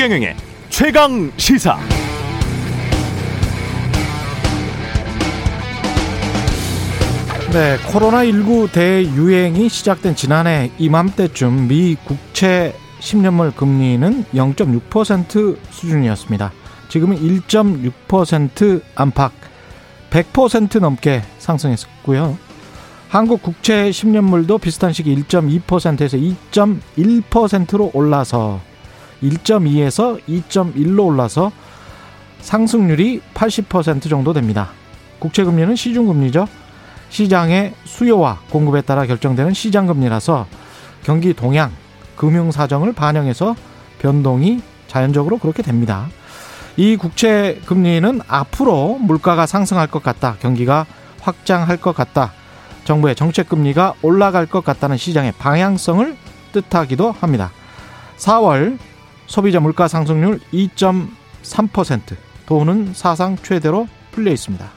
최경영의 최강 시사. 네, 코로나19 대유행이 시작된 지난해 이맘때쯤 미 국채 10년물 금리는 0.6% 수준이었습니다. 지금은 1.6% 안팎 100% 넘게 상승했고요. 한국 국채 10년물도 비슷한 시기 1.2%에서 2.1%로 올라서 1.2에서 2.1로 올라서 상승률이 80% 정도 됩니다. 국채 금리는 시중 금리죠. 시장의 수요와 공급에 따라 결정되는 시장 금리라서 경기 동향, 금융 사정을 반영해서 변동이 자연적으로 그렇게 됩니다. 이 국채 금리는 앞으로 물가가 상승할 것 같다. 경기가 확장할 것 같다. 정부의 정책 금리가 올라갈 것 같다는 시장의 방향성을 뜻하기도 합니다. 4월 소비자 물가 상승률 2.3% 도는 사상 최대로 풀려 있습니다.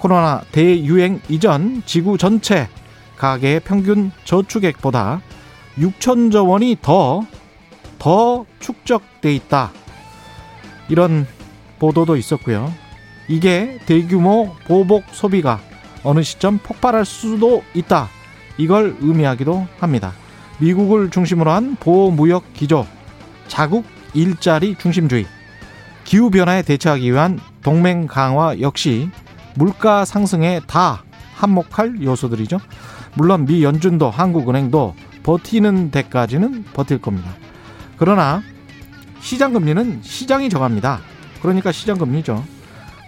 코로나 대유행 이전 지구 전체 가계의 평균 저축액보다 6천조 원이 더, 더 축적돼 있다. 이런 보도도 있었고요. 이게 대규모 보복 소비가 어느 시점 폭발할 수도 있다. 이걸 의미하기도 합니다. 미국을 중심으로 한 보호무역 기조, 자국 일자리 중심주의, 기후변화에 대처하기 위한 동맹 강화 역시 물가 상승에 다 한몫할 요소들이죠. 물론 미 연준도 한국은행도 버티는 데까지는 버틸 겁니다. 그러나 시장 금리는 시장이 정합니다. 그러니까 시장 금리죠.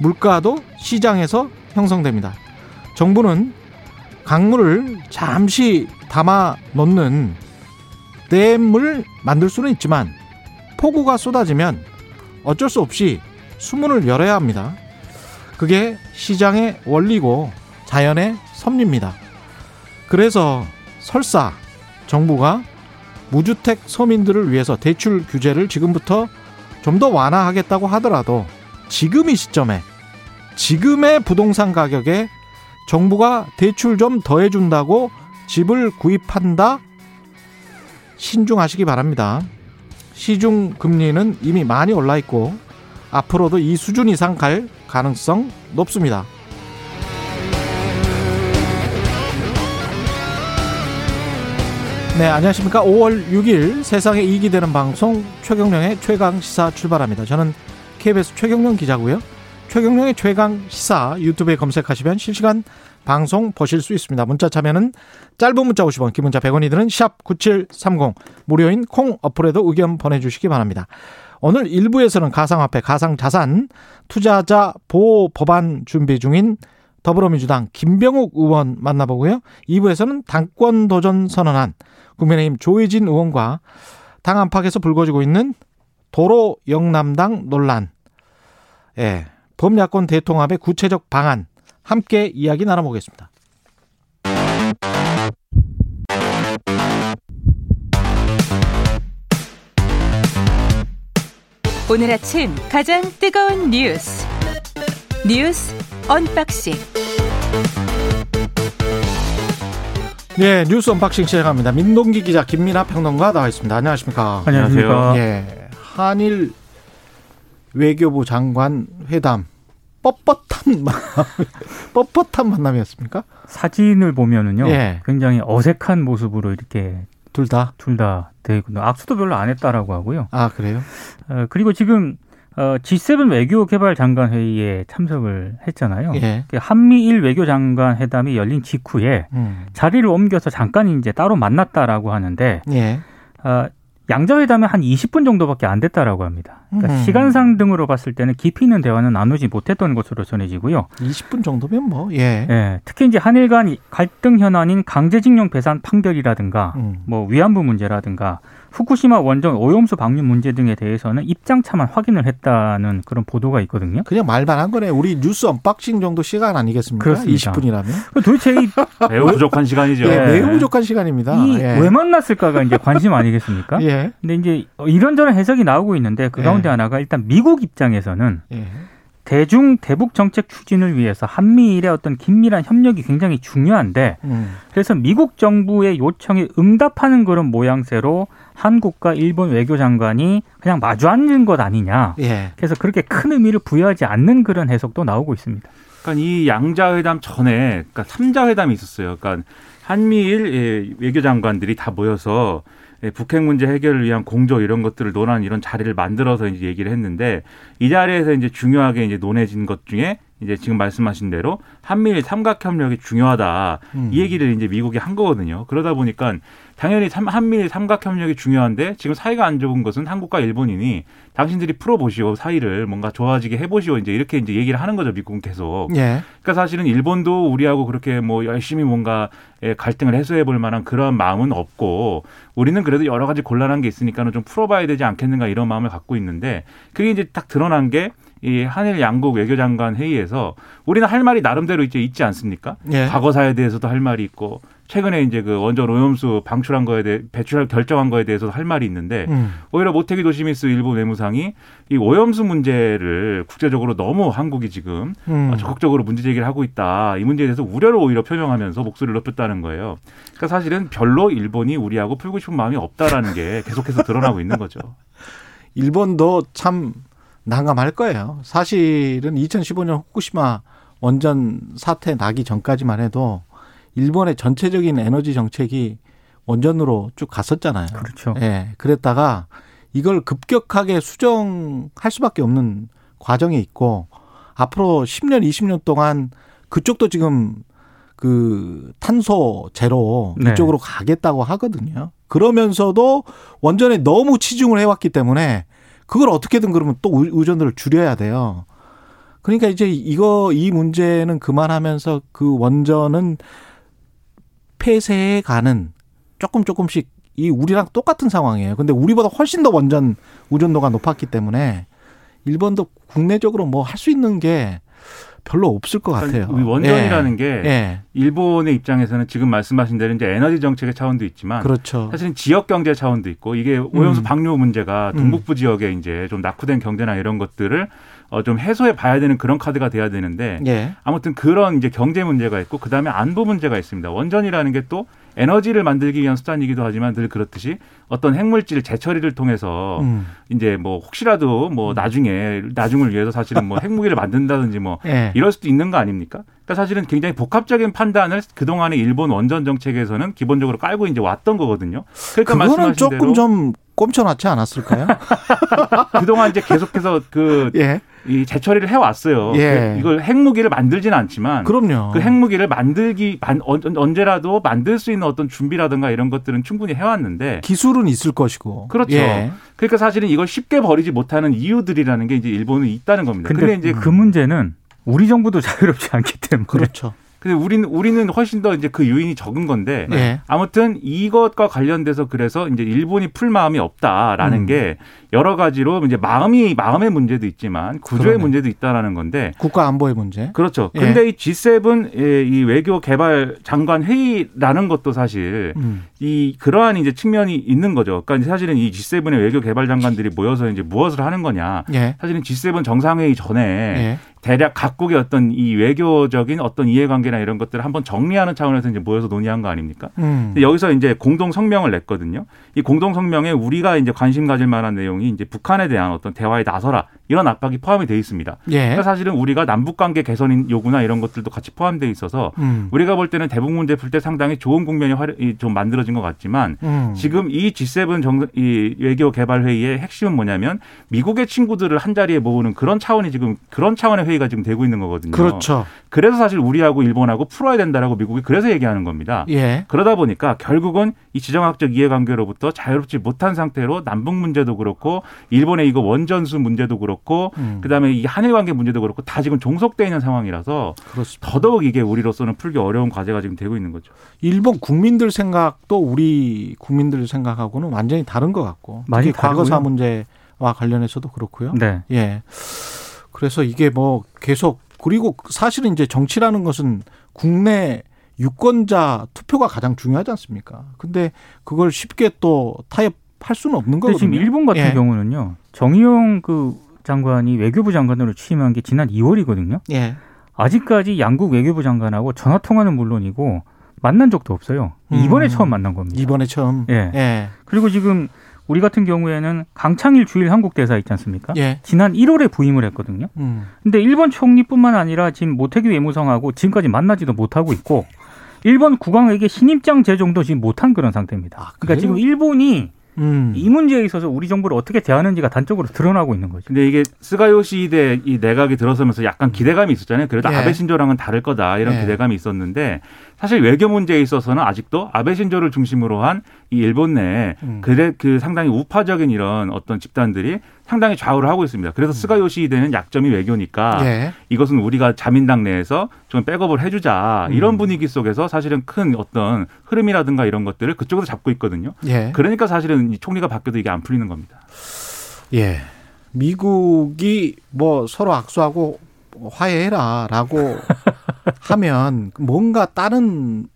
물가도 시장에서 형성됩니다. 정부는 강물을 잠시 담아 놓는 댐을 만들 수는 있지만 폭우가 쏟아지면 어쩔 수 없이 수문을 열어야 합니다. 그게 시장의 원리고 자연의 섭리입니다. 그래서 설사 정부가 무주택 서민들을 위해서 대출 규제를 지금부터 좀 더 완화하겠다고 하더라도 지금 이 시점에 지금의 부동산 가격에 정부가 대출 좀 더 해준다고 집을 구입한다? 신중하시기 바랍니다. 시중 금리는 이미 많이 올라 있고 앞으로도 이 수준 이상 갈 가능성 높습니다. 네, 안녕하십니까. 5월 6일 세상에 이익이 되는 방송 최경령의 최강 시사 출발합니다. 저는 KBS 최경령 기자고요. 최경령의 최강 시사 유튜브에 검색하시면 실시간 방송 보실 수 있습니다. 문자 참여는 짧은 문자 50원, 긴 문자 100원이 드는 샵 9730 무료인 콩 어플에도 의견 보내주시기 바랍니다. 오늘 1부에서는 가상화폐, 가상자산 투자자 보호 법안 준비 중인 더불어민주당 김병욱 의원 만나보고요. 2부에서는 당권 도전 선언한 국민의힘 조혜진 의원과 당 안팎에서 불거지고 있는 도로 영남당 논란, 예, 범야권 대통합의 구체적 방안 함께 이야기 나눠보겠습니다. 오늘 아침 가장 뜨거운 뉴스 뉴스 언박싱 네 뉴스 언박싱 시작합니다. 민동기 기자 김민아 평론가 나와 있습니다. 안녕하십니까? 안녕하세요. 예, 한일 외교부 장관 회담 뻣뻣한 뻣뻣한 만남이었습니까? 사진을 보면은요, 예. 굉장히 어색한 모습으로 이렇게 둘 다. 둘 다 되고 악수도 별로 안 했다라고 하고요. 아 그래요? 어, 그리고 지금 어, G7 외교 개발 장관 회의에 참석을 했잖아요. 예. 그 한미일 외교 장관 회담이 열린 직후에 음. 자리를 옮겨서 잠깐 이제 따로 만났다라고 하는데 예. 어, 양자회담은 한 20분 정도밖에 안 됐다라고 합니다. 그러니까 음. 시간상 등으로 봤을 때는 깊이 있는 대화는 나누지 못했던 것으로 전해지고요. 20분 정도면 뭐 예. 예, 특히 이제 한일 간 갈등 현안인 강제징용 배상 판결이라든가 음. 뭐 위안부 문제라든가 후쿠시마 원전 오염수 방류 문제 등에 대해서는 입장차만 확인을 했다는 그런 보도가 있거든요. 그냥 말만 한 거네. 우리 뉴스 언박싱 정도 시간 아니겠습니까? 그렇습니다. 20분이라면. 도대체 이, 매우 부족한 시간이죠. 예, 예. 매우 부족한 시간입니다. 이 예. 왜 만났을까가 이제 관심 아니겠습니까? 예. 근데 이제 이런저런 해석이 나오고 있는데 그 가운데 예. 하나가 일단 미국 입장에서는 예. 대중 대북 정책 추진을 위해서 한미일의 어떤 긴밀한 협력이 굉장히 중요한데 음. 그래서 미국 정부의 요청에 응답하는 그런 모양새로 한국과 일본 외교장관이 그냥 마주 앉는 것 아니냐. 예. 그래서 그렇게 큰 의미를 부여하지 않는 그런 해석도 나오고 있습니다. 그러니까 이 양자 회담 전에 그러니까 삼자 회담이 있었어요. 그러니까 한미일 예, 외교장관들이 다 모여서 예, 북핵 문제 해결을 위한 공조 이런 것들을 논하는 이런 자리를 만들어서 이제 얘기를 했는데 이 자리에서 이제 중요하게 이제 논해진 것 중에 이제 지금 말씀하신 대로 한미일 삼각 협력이 중요하다 음. 이 얘기를 이제 미국이 한 거거든요. 그러다 보니까 당연히 삼- 한미일 삼각 협력이 중요한데 지금 사이가 안 좋은 것은 한국과 일본이니 당신들이 풀어보시오 사이를 뭔가 좋아지게 해보시오 이제 이렇게 이제 얘기를 하는 거죠 미국은 계속. 예. 그러니까 사실은 일본도 우리하고 그렇게 뭐 열심히 뭔가 예, 갈등을 해소해 볼 만한 그런 마음은 없고 우리는 그래도 여러 가지 곤란한 게 있으니까는 좀 풀어봐야 되지 않겠는가 이런 마음을 갖고 있는데 그게 이제 딱 드러난 게이 한일 양국 외교장관 회의에서 우리는 할 말이 나름대로 이제 있지 않습니까? 예. 과거사에 대해서도 할 말이 있고 최근에 이제 그 원전 오염수 방출한 거에 대해 배출할 결정한 거에 대해서도 할 말이 있는데 음. 오히려 모태기 도시미스 일본 외무상이 이 오염수 문제를 국제적으로 너무 한국이 지금 음. 아, 적극적으로 문제 제기를 하고 있다. 이 문제에 대해서 우려를 오히려 표명하면서 목소리를 높였다는 거예요. 그러니까 사실은 별로 일본이 우리하고 풀고 싶은 마음이 없다라는 게 계속해서 드러나고 있는 거죠. 일본도 참 난감할 거예요. 사실은 2015년 후쿠시마 원전 사태 나기 전까지만 해도 일본의 전체적인 에너지 정책이 원전으로 쭉 갔었잖아요. 그렇죠. 예. 그랬다가 이걸 급격하게 수정할 수밖에 없는 과정에 있고 앞으로 10년, 20년 동안 그쪽도 지금 그 탄소 제로 네. 이쪽으로 가겠다고 하거든요. 그러면서도 원전에 너무 치중을 해왔기 때문에 그걸 어떻게든 그러면 또 의- 의존도를 줄여야 돼요. 그러니까 이제 이거 이 문제는 그만하면서 그 원전은 폐쇄해 가는 조금 조금씩 이 우리랑 똑같은 상황이에요. 근데 우리보다 훨씬 더 원전 의존도가 높았기 때문에 일본도 국내적으로 뭐 할 수 있는 게 별로 없을 것 같아요. 그러니까 이 원전이라는 예. 게 예. 일본의 입장에서는 지금 말씀하신 대로 이제 에너지 정책의 차원도 있지만 그렇죠. 사실은 지역 경제 차원도 있고 이게 오염수 음. 방류 문제가 음. 동북부 지역에 이제 좀 낙후된 경제나 이런 것들을 어, 좀 해소해 봐야 되는 그런 카드가 돼야 되는데 예. 아무튼 그런 이제 경제 문제가 있고 그다음에 안보 문제가 있습니다. 원전이라는 게또 에너지를 만들기 위한 수단이기도 하지만 늘 그렇듯이 어떤 핵물질 재처리를 통해서 음. 이제 뭐 혹시라도 뭐 나중에 나중을 위해서 사실은 뭐 핵무기를 만든다든지 뭐 예. 이럴 수도 있는 거 아닙니까? 그러니까 사실은 굉장히 복합적인 판단을 그동안의 일본 원전 정책에서는 기본적으로 깔고 이제 왔던 거거든요. 그러니까 그거는 조금 대로 좀 꼼쳐놨지 않았을까요? 그동안 이제 계속해서 그 예. 이 재처리를 해 왔어요. 그 예. 이걸 핵무기를 만들지는 않지만 그럼요. 그 핵무기를 만들기 만- 언제라도 만들 수 있는 어떤 준비라든가 이런 것들은 충분히 해왔는데 기술은 있을 것이고. 그렇죠. 예. 그러니까 사실은 이걸 쉽게 버리지 못하는 이유들이라는 게 이제 일본은 있다는 겁니다. 근데, 근데, 이제 그 문제는 우리 정부도 자유롭지 않기 때문에 그렇죠. 근데 우리는 우리는 훨씬 더 이제 그 요인이 적은 건데 예. 아무튼 이것과 관련돼서 그래서 이제 일본이 풀 마음이 없다라는 음. 게 여러 가지로 이제 마음이 마음의 문제도 있지만 구조의 그러네. 문제도 있다라는 건데 국가 안보의 문제. 그렇죠. 예. 근데 이 G7 의이 외교 개발 장관 회의라는 것도 사실 음. 이 그러한 이제 측면이 있는 거죠. 그러니까 사실은 이 G7의 외교 개발 장관들이 모여서 이제 무엇을 하는 거냐. 예. 사실은 G7 정상회의 전에 예. 대략 각국의 어떤 이 외교적인 어떤 이해관계나 이런 것들을 한번 정리하는 차원에서 이제 모여서 논의한 거 아닙니까? 음. 여기서 이제 공동 성명을 냈거든요. 이 공동 성명에 우리가 이제 관심 가질 만한 내용이 이제 북한에 대한 어떤 대화에 나서라 이런 압박이 포함이 돼 있습니다. 예. 그러니까 사실은 우리가 남북 관계 개선 요구나 이런 것들도 같이 포함돼 있어서 음. 우리가 볼 때는 대북 문제 풀 때 상당히 좋은 국면이 활- 이좀 만들어진 것 같지만 음. 지금 이 G7 정, 이 외교 개발 회의의 핵심은 뭐냐면 미국의 친구들을 한 자리에 모으는 그런 차원이 지금 그런 차원의 회의가 지금 되고 있는 거거든요. 그렇죠. 그래서 사실 우리하고 일본하고 풀어야 된다라고 미국이 그래서 얘기하는 겁니다. 예. 그러다 보니까 결국은 이 지정학적 이해관계로부터 자유롭지 못한 상태로 남북 문제도 그렇고 일본의 이거 원전수 문제도 그렇고 음. 그다음에 이 한일 관계 문제도 그렇고 다 지금 종속돼 있는 상황이라서 그렇습니다. 더더욱 이게 우리로서는 풀기 어려운 과제가 지금 되고 있는 거죠. 일본 국민들 생각도 우리 국민들 생각하고는 완전히 다른 것 같고 많이 과거사. 문제와 관련해서도 그렇고요. 네. 예. 그래서 이게 뭐 계속 그리고 사실은 이제 정치라는 것은 국내 유권자 투표가 가장 중요하지 않습니까? 근데 그걸 쉽게 또 타협할 수는 없는 거거든요. 지금 일본 같은 예. 경우는요. 정의용 그 장관이 외교부 장관으로 취임한 게 지난 2월이거든요. 예. 아직까지 양국 외교부 장관하고 전화 통화는 물론이고 만난 적도 없어요. 이번에 음. 처음 만난 겁니다. 이번에 처음. 예. 예. 그리고 지금 우리 같은 경우에는 강창일 주일 한국 대사 있지 않습니까? 예. 지난 1월에 부임을 했거든요. 음. 근데 일본 총리뿐만 아니라 지금 모태기 외무성하고 지금까지 만나지도 못하고 있고 일본 국왕에게 신임장 제정도 지금 못한 그런 상태입니다. 아, 그러니까? 지금 일본이 음. 이 문제에 있어서 우리 정부를 어떻게 대하는지가 단적으로 드러나고 있는 거죠. 근데 이게 스가 요시히데 이 내각이 들어서면서 약간 기대감이 있었잖아요. 그래도 예. 아베 신조랑은 다를 거다 이런 예. 기대감이 있었는데 사실 외교 문제에 있어서는 아직도 아베 신조를 중심으로 한 이 일본 내에 음. 그래 그 상당히 우파적인 이런 어떤 집단들이 상당히 좌우를 하고 있습니다. 그래서 스가 요시히데는 약점이 외교니까 음. 예. 이것은 우리가 자민당 내에서 좀 백업을 해주자 이런 음. 분위기 속에서 사실은 큰 어떤 흐름이라든가 이런 것들을 그쪽에서 잡고 있거든요. 예. 그러니까 사실은 이 총리가 바뀌어도 이게 안 풀리는 겁니다. 예. 미국이 뭐 서로 악수하고 화해해라라고 하면 뭔가 다른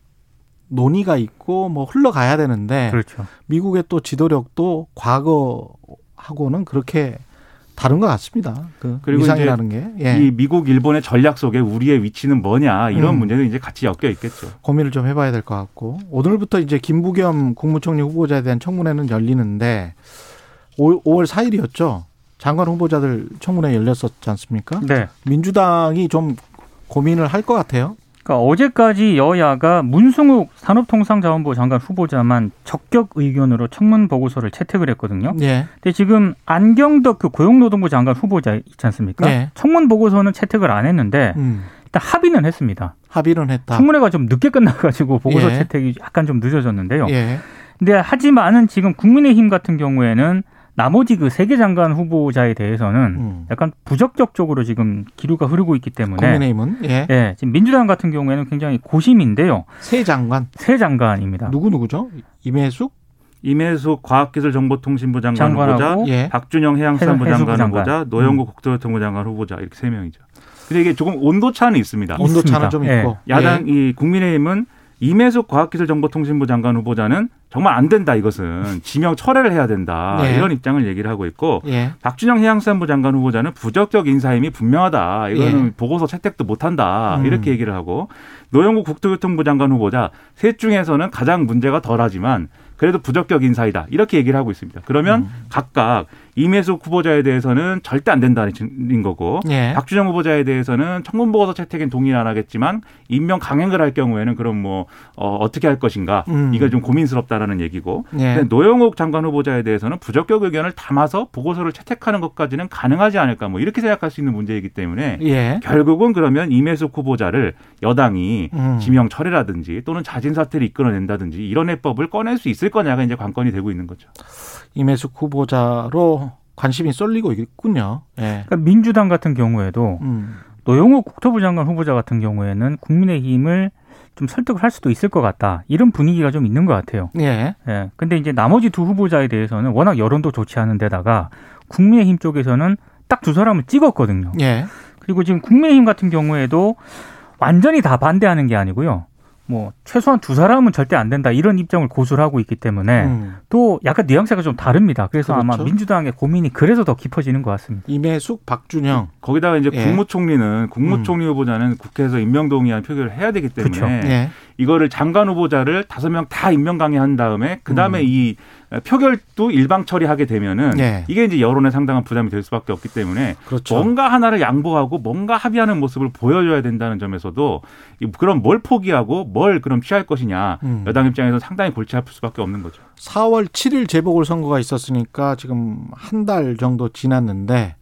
논의가 있고 뭐 흘러가야 되는데 그렇죠. 미국의 또 지도력도 과거 하고는 그렇게 다른 것 같습니다. 그 그리고 위상이라는 게 예. 이 미국 일본의 전략 속에 우리의 위치는 뭐냐 이런 음. 문제도 이제 같이 엮여 있겠죠. 고민을 좀 해봐야 될 것 같고 오늘부터 이제 김부겸 국무총리 후보자에 대한 청문회는 열리는데 5, 5월 4일이었죠. 장관 후보자들 청문회 열렸었지 않습니까? 네. 민주당이 좀 고민을 할 것 같아요. 그러니까 어제까지 여야가 문승욱 산업통상자원부 장관 후보자만 적격 의견으로 청문 보고서를 채택을 했거든요. 예. 근데 지금 안경덕 그 고용노동부 장관 후보자 있지 않습니까? 네. 청문 보고서는 채택을 안 했는데 음. 일단 합의는 했습니다. 합의는 했다. 청문회가 좀 늦게 끝나가지고 보고서 예. 채택이 약간 좀 늦어졌는데요. 예. 근데 하지만은 지금 국민의힘 같은 경우에는 나머지 그세개 장관 후보자에 대해서는 음. 약간 부적격적으로 지금 기류가 흐르고 있기 때문에 국민의힘은 예. 예, 지금 민주당 같은 경우에는 굉장히 고심인데요. 새 장관 새 장관입니다. 누구 누구죠? 임혜숙, 임혜숙 과학기술정보통신부 장관 후보자, 예. 박준영 해양수산부 해수- 장관 장관. 후보자, 노영구 국토교통부 장관 후보자 이렇게 세 명이죠. 근데 이게 조금 온도 차는 있습니다. 온도 차는. 좀 예. 있고 야당 이 국민의힘은 임혜숙 과학기술정보통신부 장관 후보자는 정말 안 된다 이것은 지명 철회를 해야 된다 네. 이런 입장을 얘기를 하고 있고 예. 예. 박준영 해양수산부 장관 후보자는 부적격 인사임이 분명하다. 이거는 예. 보고서 채택도 못한다. 음. 이렇게 얘기를 하고 노영국 국토교통부 장관 후보자 셋 중에서는 가장 문제가 덜하지만 그래도 부적격 인사이다. 이렇게 얘기를 하고 있습니다. 그러면 음. 각각 임혜숙 후보자에 대해서는 절대 안 된다는 거고 예. 박준영 후보자에 대해서는 청문 보고서 채택엔 동의는 안 하겠지만 임명 강행을 할 경우에는 그럼 뭐 어, 어떻게 할 것인가 음. 이거 좀 고민스럽다라는 얘기고 예. 노영욱 장관 후보자에 대해서는 부적격 의견을 담아서 보고서를 채택하는 것까지는 가능하지 않을까 뭐 이렇게 생각할 수 있는 문제이기 때문에 예. 결국은 그러면 임혜숙 후보자를 여당이 음. 지명 철회라든지 또는 자진 사퇴를 이끌어낸다든지 이런 해법을 꺼낼 수 있을 거냐가 이제 관건이 되고 있는 거죠. 임혜숙 후보자로 관심이 쏠리고 있군요. 예. 그러니까 민주당 같은 경우에도 음. 노영욱 국토부 장관 후보자 같은 경우에는 국민의힘을 좀 설득을 할 수도 있을 것 같다. 이런 분위기가 좀 있는 것 같아요. 예. 예. 근데 이제 나머지 두 후보자에 대해서는 워낙 여론도 좋지 않은 데다가 국민의힘 쪽에서는 딱 두 사람을 찍었거든요. 예. 그리고 지금 국민의힘 같은 경우에도 완전히 다 반대하는 게 아니고요. 뭐 최소한 두 사람은 절대 안 된다 이런 입장을 고수를 하고 있기 때문에 음. 또 약간 뉘앙스가 좀 다릅니다. 그래서 아마 그렇죠. 민주당의 고민이 그래서 더 깊어지는 것 같습니다. 임혜숙, 박준영. 거기다가 이제 예. 국무총리는 국무총리 후보자는 국회에서 임명 동의안 표결을 해야 되기 때문에 그렇죠. 예. 이거를 장관 후보자를 다섯 명 다 임명 강행한 다음에 그 다음에 음. 이 표결도 일방 처리하게 되면은 예. 이게 이제 여론에 상당한 부담이 될 수밖에 없기 때문에 그렇죠. 뭔가 하나를 양보하고 뭔가 합의하는 모습을 보여줘야 된다는 점에서도 이- 그럼 뭘 포기하고 뭘 그럼 취할 것이냐 음. 여당 입장에서 상당히 골치 아플 수밖에 없는 거죠. 4월 7일 재보궐 선거가 있었으니까 지금 한 달 정도 지났는데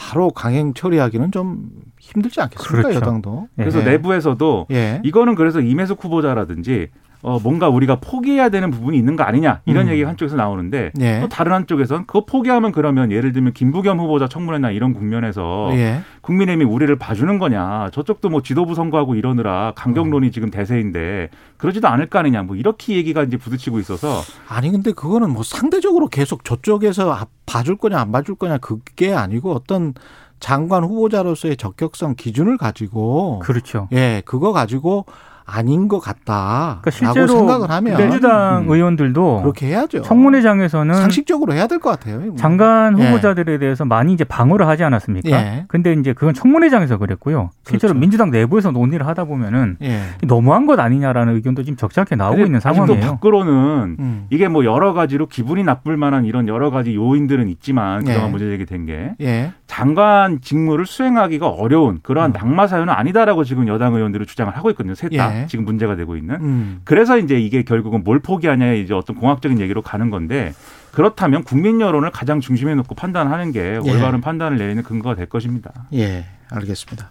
바로 강행 처리하기는 좀 힘들지 않겠습니까? 그렇죠. 여당도. 그래서 예. 내부에서도 예. 이거는 그래서 임혜숙 후보자라든지 어 뭔가 우리가 포기해야 되는 부분이 있는 거 아니냐 이런 음. 얘기가 한쪽에서 나오는데 예. 또 다른 한쪽에선 그거 포기하면 그러면 예를 들면 김부겸 후보자 청문회나 이런 국면에서 예. 국민의힘이 우리를 봐주는 거냐 저쪽도 뭐 지도부 선거하고 이러느라 강경론이 음. 지금 대세인데 그러지도 않을 거 아니냐 뭐 이렇게 얘기가 이제 부딪히고 있어서 아니 근데 그거는 뭐 상대적으로 계속 저쪽에서 아- 봐줄 거냐 안 봐줄 거냐 그게 아니고 어떤 장관 후보자로서의 적격성 기준을 가지고 그렇죠. 예 그거 가지고 아닌 것 같다라고 그러니까 실제로 생각을 하면 민주당 음. 의원들도 그렇게 해야죠. 청문회장에서는 상식적으로 해야 될 것 같아요. 장관 예. 후보자들에 대해서 많이 이제 방어를 하지 않았습니까? 예. 근데 이제 그건 청문회장에서 그랬고요. 실제로 그렇죠. 민주당 내부에서 논의를 하다 보면은 예. 너무한 것 아니냐라는 의견도 지금 적잖게 나오고 있는 상황이에요. 밖으로는 음. 이게 뭐 여러 가지로 기분이 나쁠 만한 이런 여러 가지 요인들은 있지만 예. 그동안 문제 제기된 게 예. 장관 직무를 수행하기가 어려운 그러한 낙마 사유는 아니다라고 지금 여당 의원들은 주장을 하고 있거든요. 셋 다 예. 지금 문제가 되고 있는. 음. 그래서 이제 이게 결국은 뭘 포기하냐 이제 어떤 공학적인 얘기로 가는 건데 그렇다면 국민 여론을 가장 중심에 놓고 판단하는 게 예. 올바른 판단을 내리는 근거가 될 것입니다. 예. 알겠습니다.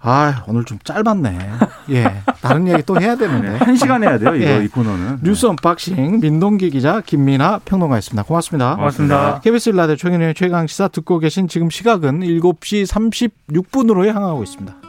아, 오늘 좀 짧았네. 예. 다른 얘기 또 해야 되는데. 한 시간 해야 돼요, 이거 예. 이 코너는. 뉴스 언박싱 민동기 기자 김민아 평론가였습니다. 고맙습니다. 고맙습니다. KBS 1라디오 최경영의 최강 시사 듣고 계신 지금 시각은 7시 36분으로 향하고 있습니다.